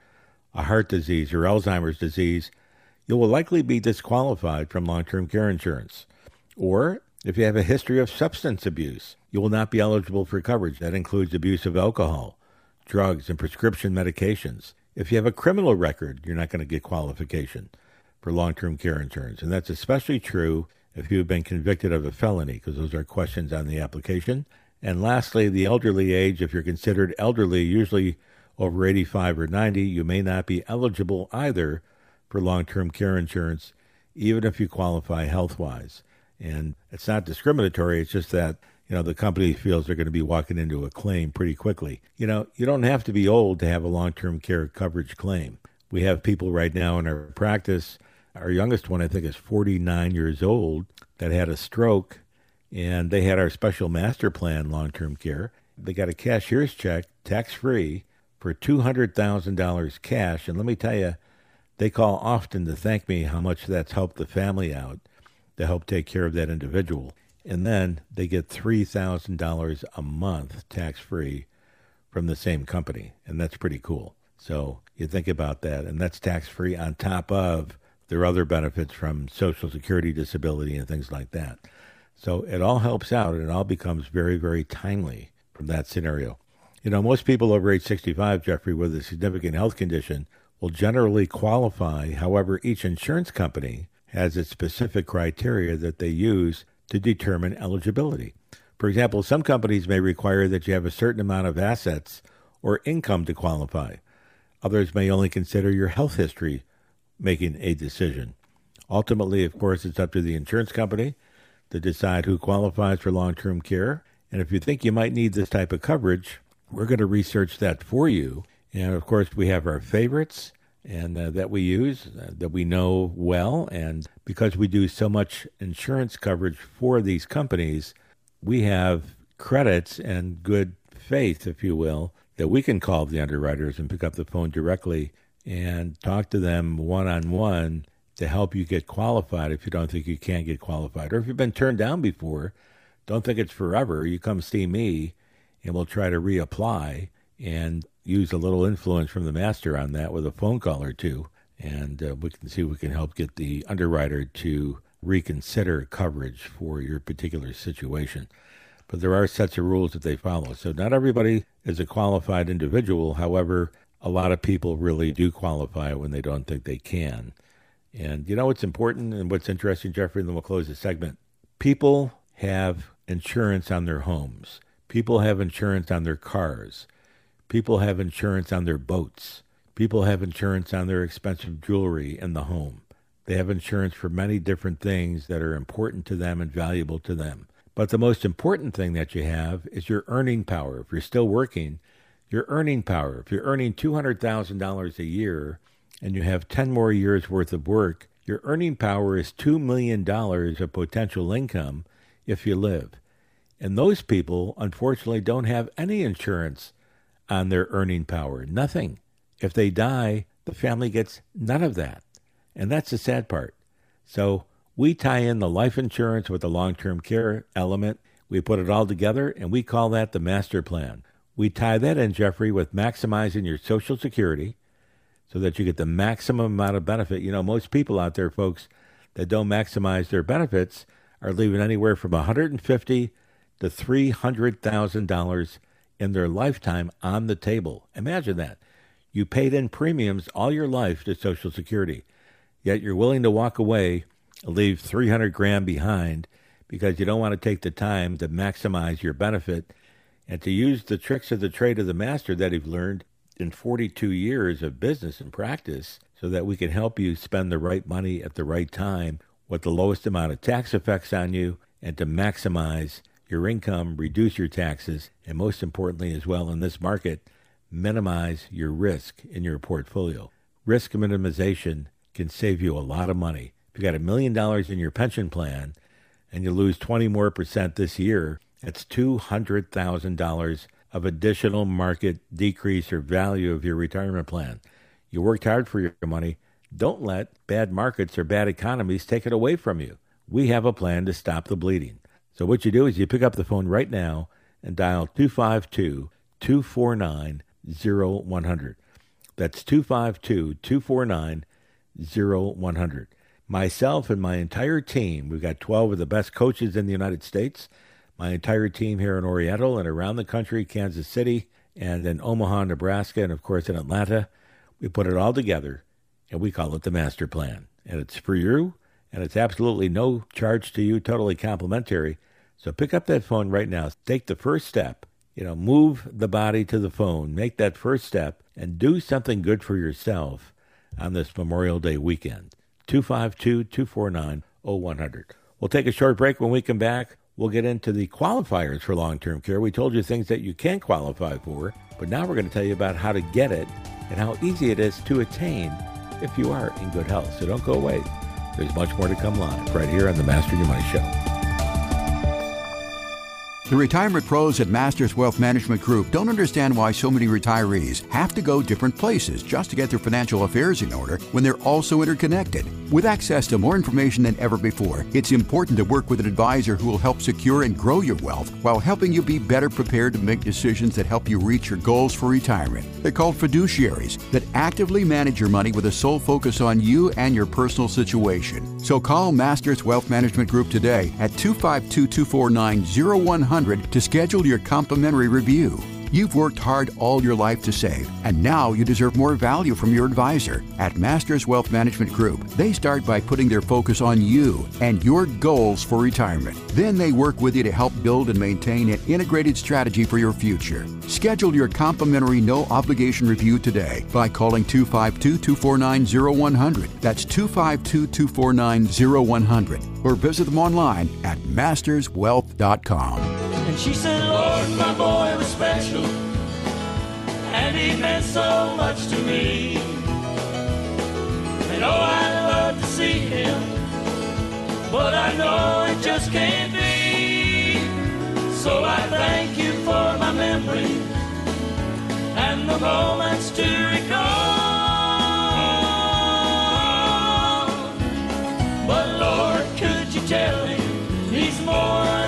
a heart disease, or Alzheimer's disease, you will likely be disqualified from long term care insurance. Or if you have a history of substance abuse, you will not be eligible for coverage. That includes abuse of alcohol, drugs, and prescription medications. If you have a criminal record, you're not going to get qualification for long term care insurance. And that's especially true if you've been convicted of a felony, because those are questions on the application. And lastly, the elderly age, if you're considered elderly, usually over 85 or 90, you may not be eligible either for long term care insurance, even if you qualify health wise. And it's not discriminatory, it's just that you know, the company feels they're going to be walking into a claim pretty quickly. You know, you don't have to be old to have a long term care coverage claim. We have people right now in our practice. Our youngest one, I think, is 49 years old that had a stroke, and they had our special master plan long term care. They got a cashier's check, tax free, for $200,000 cash. And let me tell you, they call often to thank me how much that's helped the family out to help take care of that individual. And then they get $3,000 a month tax free from the same company. And that's pretty cool. So you think about that. And that's tax free on top of their other benefits from Social Security, disability, and things like that. So it all helps out and it all becomes very, very timely from that scenario. You know, most people over age 65, Jeffrey, with a significant health condition will generally qualify. However, each insurance company has its specific criteria that they use to determine eligibility. For example, some companies may require that you have a certain amount of assets or income to qualify. Others may only consider your health history making a decision. Ultimately, of course, it's up to the insurance company to decide who qualifies for long term care. And if you think you might need this type of coverage, we're going to research that for you. And of course, we have our favorites and uh, that we use uh, that we know well and because we do so much insurance coverage for these companies we have credits and good faith if you will that we can call the underwriters and pick up the phone directly and talk to them one on one to help you get qualified if you don't think you can get qualified or if you've been turned down before don't think it's forever you come see me and we'll try to reapply and use a little influence from the master on that with a phone call or two, and uh, we can see if we can help get the underwriter to reconsider coverage for your particular situation. But there are sets of rules that they follow. So not everybody is a qualified individual. However, a lot of people really do qualify when they don't think they can. And you know what's important and what's interesting, Jeffrey, and then we'll close the segment. People have insurance on their homes. People have insurance on their cars. People have insurance on their boats. People have insurance on their expensive jewelry in the home. They have insurance for many different things that are important to them and valuable to them. But the most important thing that you have is your earning power. If you're still working, your earning power. If you're earning $200,000 a year and you have 10 more years worth of work, your earning power is $2 million of potential income if you live. And those people, unfortunately, don't have any insurance on their earning power. Nothing. If they die, the family gets none of that. And that's the sad part. So we tie in the life insurance with the long term care element. We put it all together and we call that the master plan. We tie that in, Jeffrey, with maximizing your Social Security so that you get the maximum amount of benefit. You know, most people out there, folks, that don't maximize their benefits are leaving anywhere from 150 to $300,000 in their lifetime on the table. Imagine that. You paid in premiums all your life to Social Security, yet you're willing to walk away, leave 300 grand behind because you don't want to take the time to maximize your benefit and to use the tricks of the trade of the master that you've learned in 42 years of business and practice so that we can help you spend the right money at the right time with the lowest amount of tax effects on you and to maximize your income, reduce your taxes, and most importantly, as well in this market, minimize your risk in your portfolio. Risk minimization can save you a lot of money. If you got a million dollars in your pension plan and you lose 20 more percent this year, that's $200,000 of additional market decrease or value of your retirement plan. You worked hard for your money. Don't let bad markets or bad economies take it away from you. We have a plan to stop the bleeding. So what you do is you pick up the phone right now and dial 252 249 0100. That's 252 249 0100. Myself and my entire team, we've got 12 of the best coaches in the United States. My entire team here in Oriental and around the country, Kansas City, and in Omaha, Nebraska, and of course in Atlanta. We put it all together and we call it the Master Plan. And it's for you and it's absolutely no charge to you, totally complimentary. So pick up that phone right now. Take the first step. You know, move the body to the phone, make that first step, and do something good for yourself on this Memorial Day weekend. 252 249 0100. We'll take a short break. When we come back, we'll get into the qualifiers for long term care. We told you things that you can qualify for, but now we're going to tell you about how to get it and how easy it is to attain if you are in good health. So don't go away. There's much more to come live right here on the Master Your Money Show. The retirement pros at Masters Wealth Management Group don't understand why so many retirees have to go different places just to get their financial affairs in order when they're also interconnected. With access to more information than ever before, it's important to work with an advisor who will help secure and grow your wealth while helping you be better prepared to make decisions that help you reach your goals for retirement. They're called fiduciaries that actively manage your money with a sole focus on you and your personal situation. So call Masters Wealth Management Group today at 252 249 0100 to schedule your complimentary review. You've worked hard all your life to save, and now you deserve more value from your advisor. At Masters Wealth Management Group, they start by putting their focus on you and your goals for retirement. Then they work with you to help build and maintain an integrated strategy for your future. Schedule your complimentary no obligation review today by calling 252 249 0100. That's 252 249 0100. Or visit them online at masterswealth.com. And she said, Lord, my boy was special, and he meant so much to me. And oh, I'd love to see him, but I know it just can't be. So I thank you for my memory and the moments to recall. But Lord, could you tell him he's more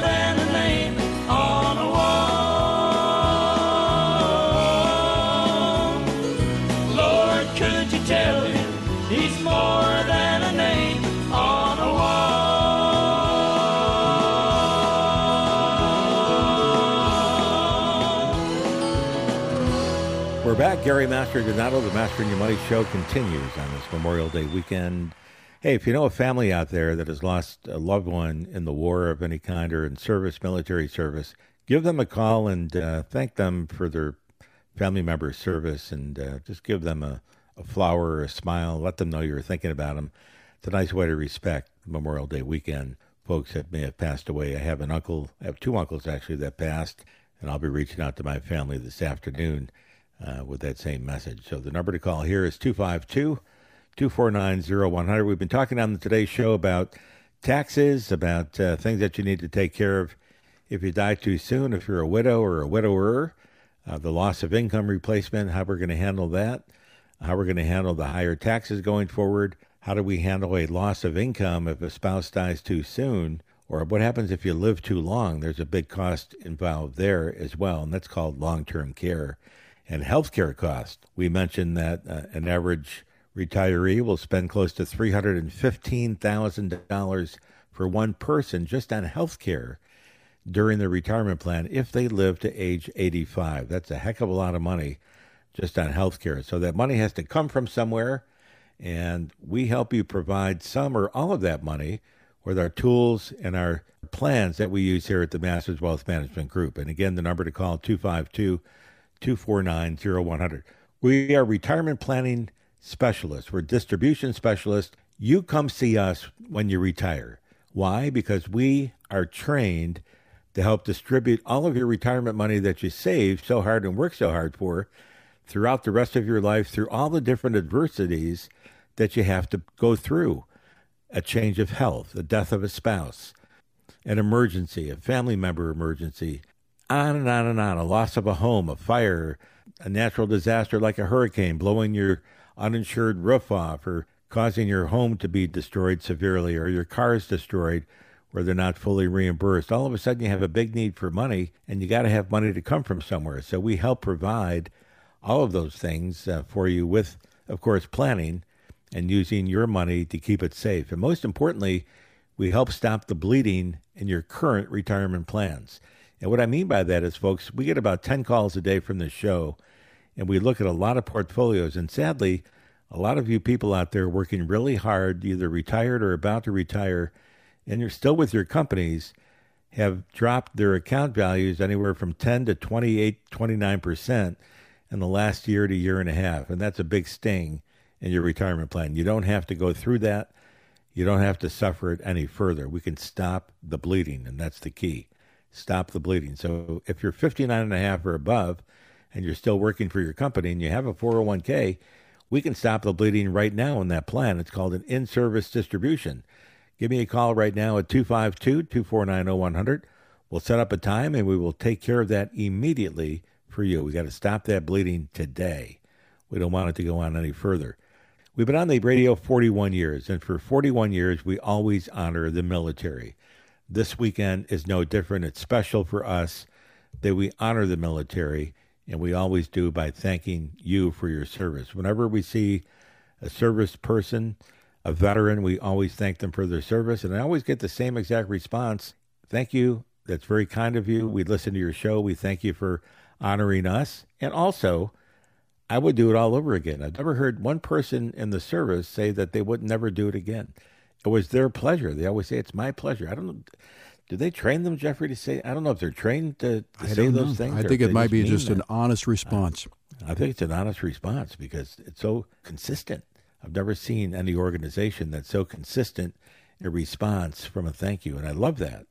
Gary Mastrodonato, the Mastering Your Money show continues on this Memorial Day weekend. Hey, if you know a family out there that has lost a loved one in the war of any kind or in service, military service, give them a call and uh, thank them for their family member's service and uh, just give them a, a flower a smile. Let them know you're thinking about them. It's a nice way to respect Memorial Day weekend. Folks that may have passed away. I have an uncle, I have two uncles actually that passed, and I'll be reaching out to my family this afternoon uh, with that same message. So the number to call here is 252 249 0100. We've been talking on today's show about taxes, about uh, things that you need to take care of if you die too soon, if you're a widow or a widower, uh, the loss of income replacement, how we're going to handle that, how we're going to handle the higher taxes going forward, how do we handle a loss of income if a spouse dies too soon, or what happens if you live too long? There's a big cost involved there as well, and that's called long term care and health care cost. We mentioned that uh, an average retiree will spend close to $315,000 for one person just on health care during their retirement plan if they live to age 85. That's a heck of a lot of money just on health care. So that money has to come from somewhere, and we help you provide some or all of that money with our tools and our plans that we use here at the Masters Wealth Management Group. And again, the number to call 252 249 0100. We are retirement planning specialists. We're distribution specialists. You come see us when you retire. Why? Because we are trained to help distribute all of your retirement money that you saved so hard and worked so hard for throughout the rest of your life through all the different adversities that you have to go through a change of health, the death of a spouse, an emergency, a family member emergency, on and on and on, a loss of a home, a fire, a natural disaster like a hurricane blowing your uninsured roof off or causing your home to be destroyed severely or your cars destroyed where they're not fully reimbursed. All of a sudden, you have a big need for money, and you got to have money to come from somewhere. So we help provide all of those things uh, for you with, of course, planning and using your money to keep it safe. And most importantly, we help stop the bleeding in your current retirement plans. And what I mean by that is, folks, we get about 10 calls a day from the show, and we look at a lot of portfolios. And sadly, a lot of you people out there working really hard, either retired or about to retire, and you're still with your companies, have dropped their account values anywhere from 10 to 28, 29% in the last year to year and a half. And that's a big sting in your retirement plan. You don't have to go through that. You don't have to suffer it any further. We can stop the bleeding, and that's the key. Stop the bleeding. So if you're 59 and a half or above and you're still working for your company and you have a 401k, we can stop the bleeding right now in that plan. It's called an in-service distribution. Give me a call right now at 252-249-0100. We'll set up a time and we will take care of that immediately for you. We got to stop that bleeding today. We don't want it to go on any further. We've been on the radio 41 years, and for 41 years, we always honor the military. This weekend is no different. It's special for us that we honor the military, and we always do by thanking you for your service. Whenever we see a service person, a veteran, we always thank them for their service, and I always get the same exact response. Thank you. That's very kind of you. We listen to your show. We thank you for honoring us. And also, I would do it all over again. I've never heard one person in the service say that they would never do it again. It was their pleasure. They always say, It's my pleasure. I don't know. Do they train them, Jeffrey, to say? I don't know if they're trained to, to I say those know. things. I think it might be mean just an honest response. I think it's an honest response because it's so consistent. I've never seen any organization that's so consistent in response from a thank you, and I love that.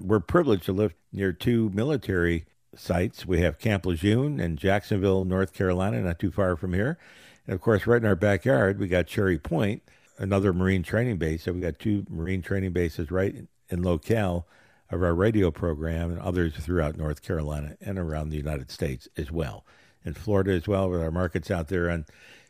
We're privileged to live near two military sites. We have Camp Lejeune in Jacksonville, North Carolina, not too far from here. And of course, right in our backyard, we got Cherry Point, another Marine training base. So we got two Marine training bases right in, locale of our radio program and others throughout North Carolina and around the United States as well. In Florida as well, with our markets out there on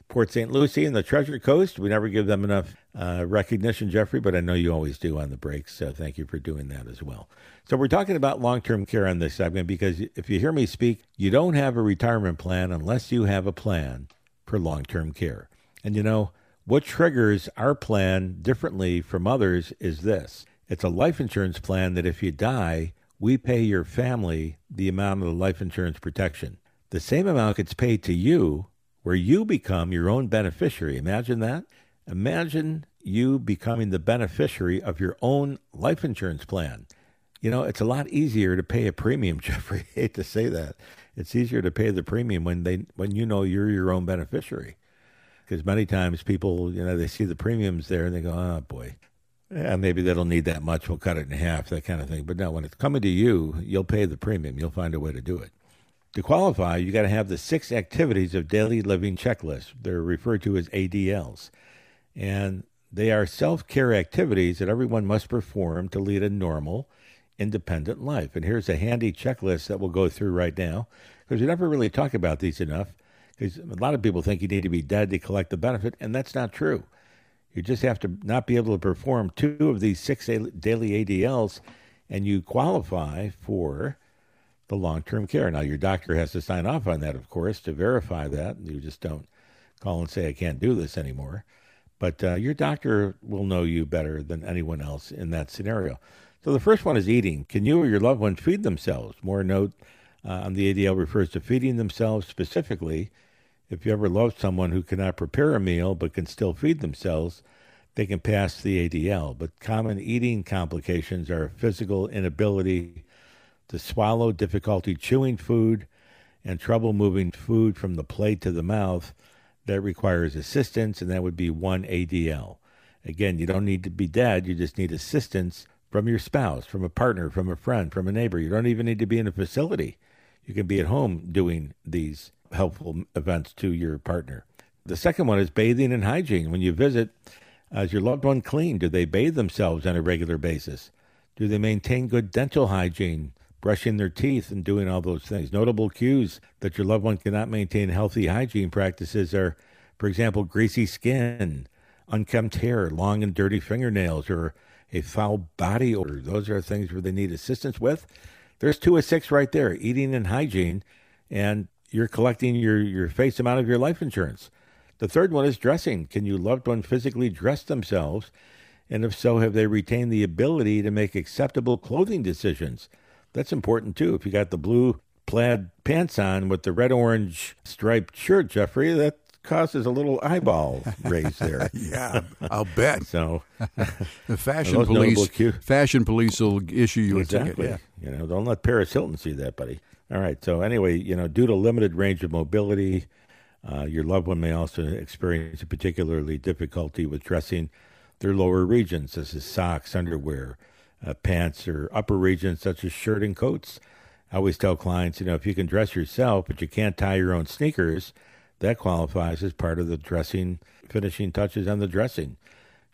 Port St. Lucie and the Treasure Coast. We never give them enough uh, recognition, Jeffrey, but I know you always do on the breaks. So thank you for doing that as well. So we're talking about long-term care on this segment because if you hear me speak, you don't have a retirement plan unless you have a plan for long-term care. And you know, what triggers our plan differently from others is this. It's a life insurance plan that if you die, we pay your family the amount of the life insurance protection. The same amount gets paid to you where you become your own beneficiary. Imagine that. Imagine you becoming the beneficiary of your own life insurance plan. You know, it's a lot easier to pay a premium, Jeffrey. I hate to say that. It's easier to pay the premium when they when you know you're your own beneficiary. Because many times people, you know, they see the premiums there and they go, "Oh boy, yeah, maybe they don't need that much. We'll cut it in half, that kind of thing." But no, when it's coming to you, you'll pay the premium. You'll find a way to do it. To qualify, you got to have the six activities of daily living checklist. They're referred to as ADLs. And they are self care activities that everyone must perform to lead a normal, independent life. And here's a handy checklist that we'll go through right now because we never really talk about these enough. Because a lot of people think you need to be dead to collect the benefit, and that's not true. You just have to not be able to perform two of these six daily ADLs, and you qualify for the long term care. Now, your doctor has to sign off on that, of course, to verify that. You just don't call and say, I can't do this anymore. But uh, your doctor will know you better than anyone else in that scenario. So the first one is eating. Can you or your loved one feed themselves? More note uh, on the ADL refers to feeding themselves specifically. If you ever loved someone who cannot prepare a meal but can still feed themselves, they can pass the ADL. But common eating complications are physical inability to swallow, difficulty chewing food, and trouble moving food from the plate to the mouth that requires assistance, and that would be one ADL. Again, you don't need to be dead, you just need assistance from your spouse, from a partner, from a friend, from a neighbor. You don't even need to be in a facility. You can be at home doing these helpful events to your partner. The second one is bathing and hygiene. When you visit, uh, is your loved one clean? Do they bathe themselves on a regular basis? Do they maintain good dental hygiene, brushing their teeth and doing all those things? Notable cues that your loved one cannot maintain healthy hygiene practices are, for example, greasy skin, unkempt hair, long and dirty fingernails, or a foul body odor. Those are things where they need assistance with. There's two of six right there eating and hygiene, and you're collecting your, your face amount of your life insurance. The third one is dressing. Can your loved one physically dress themselves? And if so, have they retained the ability to make acceptable clothing decisions? That's important too. If you got the blue plaid pants on with the red orange striped shirt, Jeffrey, that causes a little eyeball raise there. Yeah, I'll bet. So The fashion police, fashion police will issue you a exactly. ticket. You know, don't let Paris Hilton see that, buddy. All right. So anyway, you know, due to limited range of mobility, uh, your loved one may also experience a particularly difficulty with dressing their lower regions, such as socks, underwear, uh, pants, or upper regions such as shirt and coats. I always tell clients, you know, if you can dress yourself, but you can't tie your own sneakers, that qualifies as part of the dressing, finishing touches on the dressing.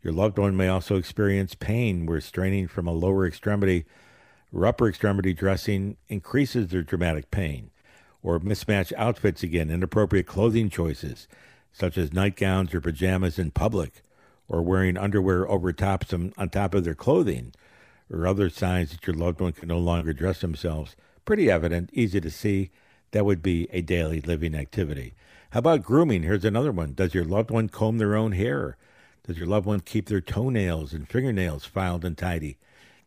Your loved one may also experience pain where straining from a lower extremity or upper extremity dressing increases their dramatic pain, or mismatched outfits again, inappropriate clothing choices, such as nightgowns or pajamas in public, or wearing underwear over top some, on top of their clothing, or other signs that your loved one can no longer dress themselves. Pretty evident, easy to see. That would be a daily living activity. How about grooming? Here's another one. Does your loved one comb their own hair? Does your loved one keep their toenails and fingernails filed and tidy?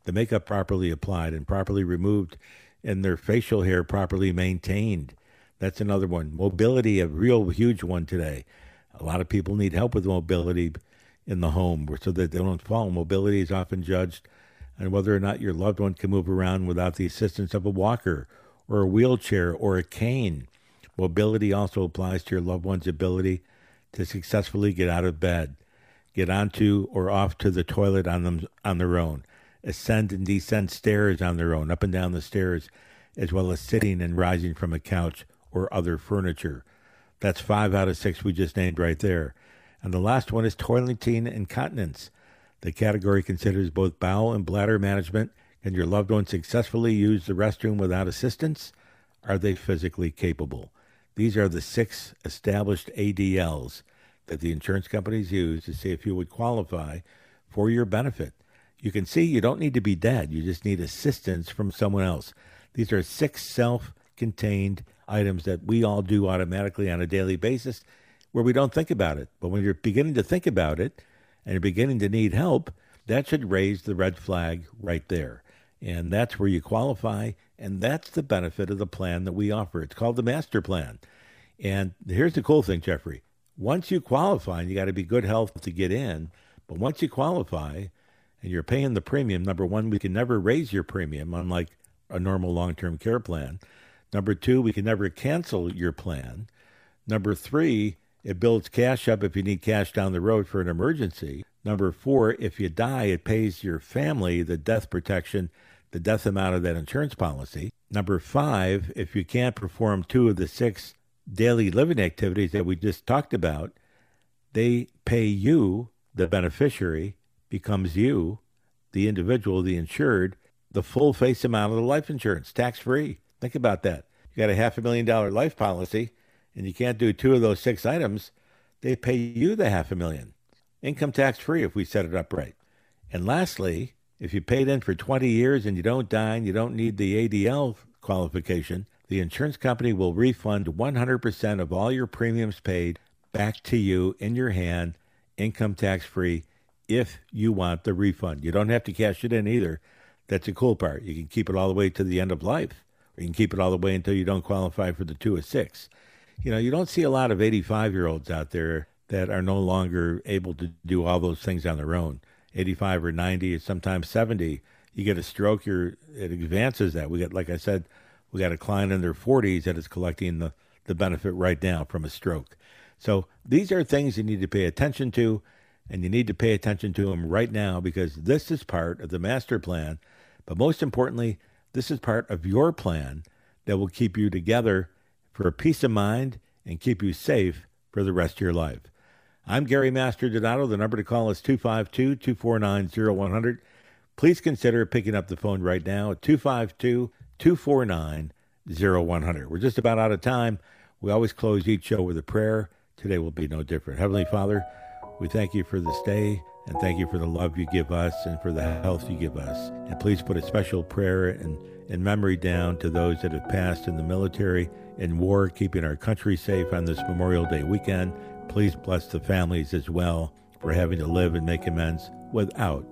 The makeup properly applied and properly removed, and their facial hair properly maintained. That's another one. Mobility, a real huge one today. A lot of people need help with mobility in the home so that they don't fall. Mobility is often judged on whether or not your loved one can move around without the assistance of a walker or a wheelchair or a cane. Mobility also applies to your loved one's ability to successfully get out of bed, get onto or off to the toilet on them on their own, ascend and descend stairs on their own, up and down the stairs, as well as sitting and rising from a couch or other furniture. That's five out of six we just named right there. And the last one is toileting incontinence. The category considers both bowel and bladder management. Can your loved one successfully use the restroom without assistance? Are they physically capable? These are the six established ADLs that the insurance companies use to see if you would qualify for your benefit. You can see you don't need to be dead, you just need assistance from someone else. These are six self contained items that we all do automatically on a daily basis where we don't think about it. But when you're beginning to think about it and you're beginning to need help, that should raise the red flag right there. And that's where you qualify. And that's the benefit of the plan that we offer. It's called the master plan. And here's the cool thing, Jeffrey. Once you qualify, and you got to be good health to get in, but once you qualify and you're paying the premium, number one, we can never raise your premium, unlike a normal long term care plan. Number two, we can never cancel your plan. Number three, it builds cash up if you need cash down the road for an emergency. Number four, if you die, it pays your family the death protection, the death amount of that insurance policy. Number five, if you can't perform two of the six daily living activities that we just talked about, they pay you, the beneficiary, becomes you, the individual, the insured, the full face amount of the life insurance, tax free. Think about that. You got a half a million dollar life policy and you can't do two of those six items, they pay you the half a million. Income tax free if we set it up right. And lastly, if you paid in for 20 years and you don't die and you don't need the ADL qualification, the insurance company will refund 100% of all your premiums paid back to you in your hand, income tax free, if you want the refund. You don't have to cash it in either. That's the cool part. You can keep it all the way to the end of life, or you can keep it all the way until you don't qualify for the two or six. You know, you don't see a lot of 85 year olds out there that are no longer able to do all those things on their own. 85 or 90, or sometimes 70. You get a stroke, you're, it advances that. We get, like I said, we got a client in their 40s that is collecting the, the benefit right now from a stroke. So these are things you need to pay attention to, and you need to pay attention to them right now because this is part of the master plan. But most importantly, this is part of your plan that will keep you together for a peace of mind and keep you safe for the rest of your life. I'm Gary Mastrodonato. The number to call is 252 249 0100. Please consider picking up the phone right now at 252 249 0100. We're just about out of time. We always close each show with a prayer. Today will be no different. Heavenly Father, we thank you for this day and thank you for the love you give us and for the health you give us. And please put a special prayer and, and memory down to those that have passed in the military, in war, keeping our country safe on this Memorial Day weekend. Please bless the families as well for having to live and make amends without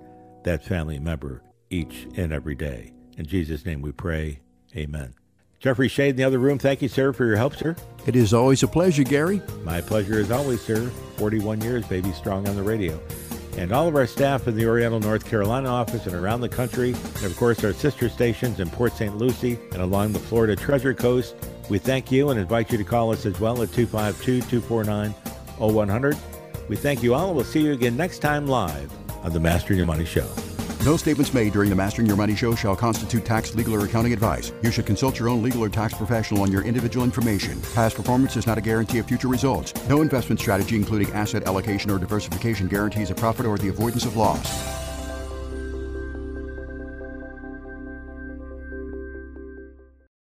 that family member each and every day. In Jesus' name we pray. Amen. Jeffrey Shade in the other room, thank you, sir, for your help, sir. It is always a pleasure, Gary. My pleasure as always, sir. 41 years, baby, strong on the radio. And all of our staff in the Oriental, North Carolina office and around the country, and of course our sister stations in Port St. Lucie and along the Florida Treasure Coast, we thank you and invite you to call us as well at 252 249 0100. We thank you all and we'll see you again next time live on the Mastering Your Money Show. No statements made during the Mastering Your Money show shall constitute tax, legal, or accounting advice. You should consult your own legal or tax professional on your individual information. Past performance is not a guarantee of future results. No investment strategy, including asset allocation or diversification, guarantees a profit or the avoidance of loss.